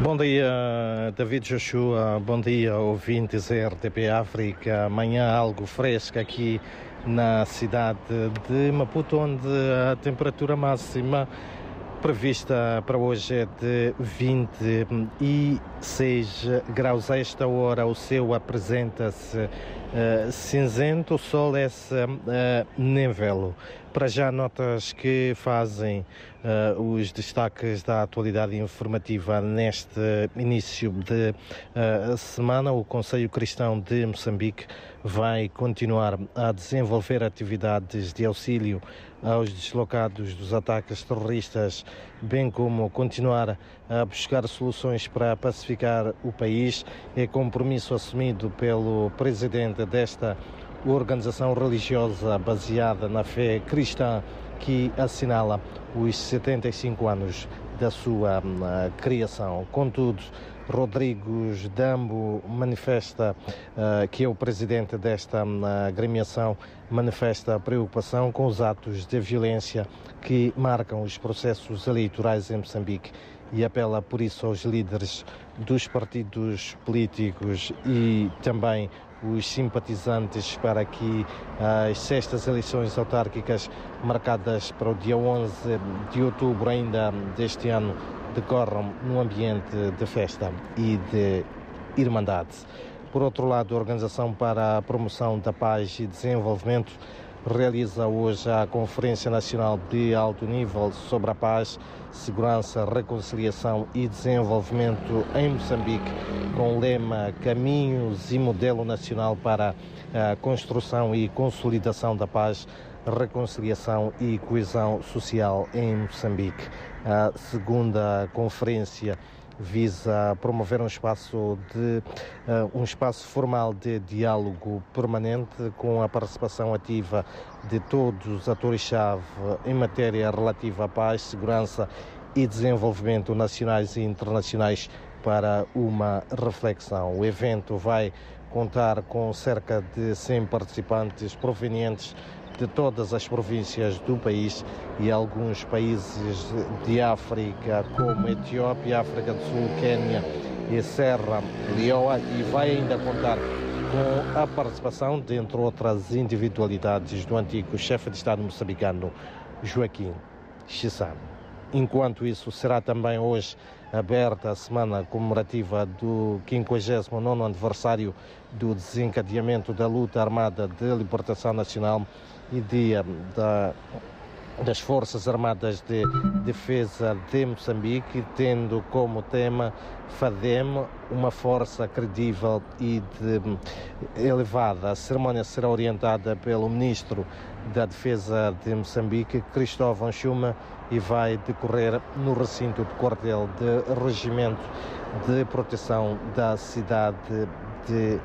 Bom dia, David Joshua. Bom dia, ouvintes RTP África. Manhã algo fresca aqui na cidade de Maputo, onde a temperatura máxima prevista para hoje é de 26 graus. A esta hora o céu apresenta-se uh, cinzento, o sol é uh, nevelo. Para já, notas que fazem uh, os destaques da atualidade informativa neste início de uh, semana. O Conselho Cristão de Moçambique vai continuar a desenvolver atividades de auxílio aos deslocados dos ataques terroristas, bem como continuar a buscar soluções para pacificar o país. É compromisso assumido pelo presidente desta organização religiosa baseada na fé cristã que assinala os 75 anos da sua uh, criação. Contudo, Rodrigues Dambo manifesta, uh, que é o presidente desta uh, agremiação, manifesta preocupação com os atos de violência que marcam os processos eleitorais em Moçambique e apela por isso aos líderes dos partidos políticos e também os simpatizantes para que as sextas eleições autárquicas marcadas para o dia 11 de outubro ainda deste ano decorram num ambiente de festa e de irmandade. Por outro lado, a Organização para a Promoção da Paz e Desenvolvimento realiza hoje a Conferência Nacional de Alto Nível sobre a Paz, Segurança, Reconciliação e Desenvolvimento em Moçambique, com o lema Caminhos e Modelo Nacional para a Construção e Consolidação da Paz, Reconciliação e Coesão Social em Moçambique. A segunda conferência visa promover um espaço de uh, um espaço formal de diálogo permanente com a participação ativa de todos os atores-chave em matéria relativa à paz, segurança e desenvolvimento nacionais e internacionais para uma reflexão. O evento vai contar com cerca de 100 participantes provenientes de todas as províncias do país e alguns países de África, como Etiópia, África do Sul, Quênia e Serra Leoa, e vai ainda contar com a participação de, entre outras individualidades, do antigo chefe de Estado moçambicano, Joaquim Chissano. Enquanto isso, será também hoje aberta a semana comemorativa do 59º aniversário do desencadeamento da luta armada de libertação nacional e dia da, das Forças Armadas de Defesa de Moçambique, tendo como tema FADEM, uma força credível e elevada. A cerimónia será orientada pelo Ministro da Defesa de Moçambique, Cristóvão Chuma, e vai decorrer no recinto do quartel de Regimento de Proteção da cidade de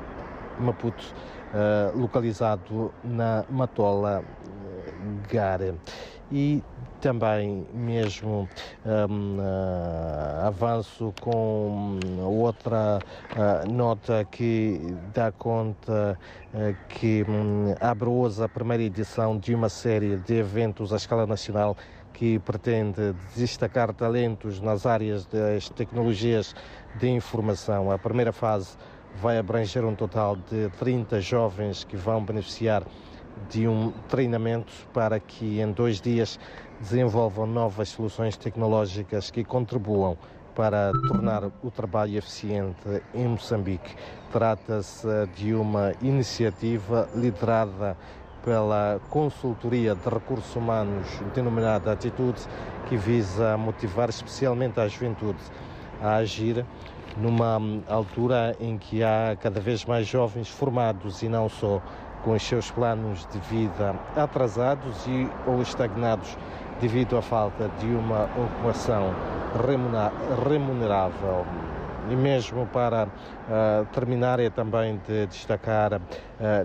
Maputo uh, localizado na Matola eh, Gare. E também mesmo um, uh, eh, avanço com outra uh, nota que dá conta uh, que um, abre hoje a primeira edição de uma série de eventos à escala nacional que pretende destacar talentos nas áreas das tecnologias de informação. A primeira fase vai abranger um total de 30 jovens que vão beneficiar de um treinamento para que em dois dias desenvolvam novas soluções tecnológicas que contribuam para tornar o trabalho eficiente em Moçambique. Trata-se de uma iniciativa liderada pela Consultoria de Recursos Humanos, denominada Atitude, que visa motivar especialmente a juventude a agir numa altura em que há cada vez mais jovens formados e não só com os seus planos de vida atrasados e ou estagnados devido à falta de uma ocupação remunerável. E mesmo para uh, terminar, é também de destacar uh,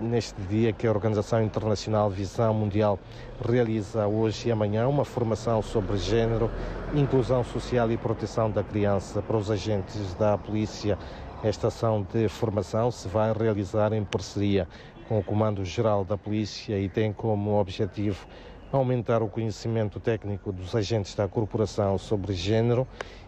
neste dia que a Organização Internacional Visão Mundial realiza hoje e amanhã uma formação sobre género, inclusão social e proteção da criança para os agentes da polícia. Esta ação de formação se vai realizar em parceria com o Comando Geral da Polícia e tem como objetivo aumentar o conhecimento técnico dos agentes da corporação sobre género,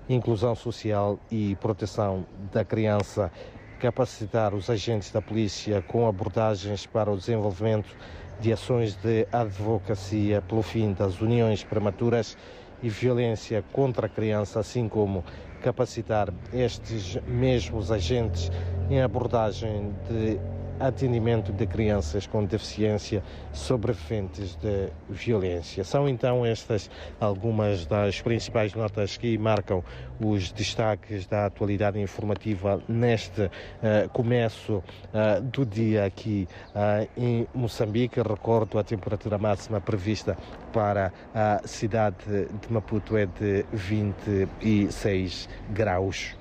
inclusão social e proteção da criança, capacitar os agentes da polícia com abordagens para o desenvolvimento de ações de advocacia pelo fim das uniões prematuras e violência contra a criança, assim como capacitar estes mesmos agentes em abordagem de atendimento de crianças com deficiência sobreviventes de violência. São então estas algumas das principais notas que marcam os destaques da atualidade informativa neste uh, começo uh, do dia aqui uh, em Moçambique. Recordo a temperatura máxima prevista para a cidade de Maputo é de 26 graus.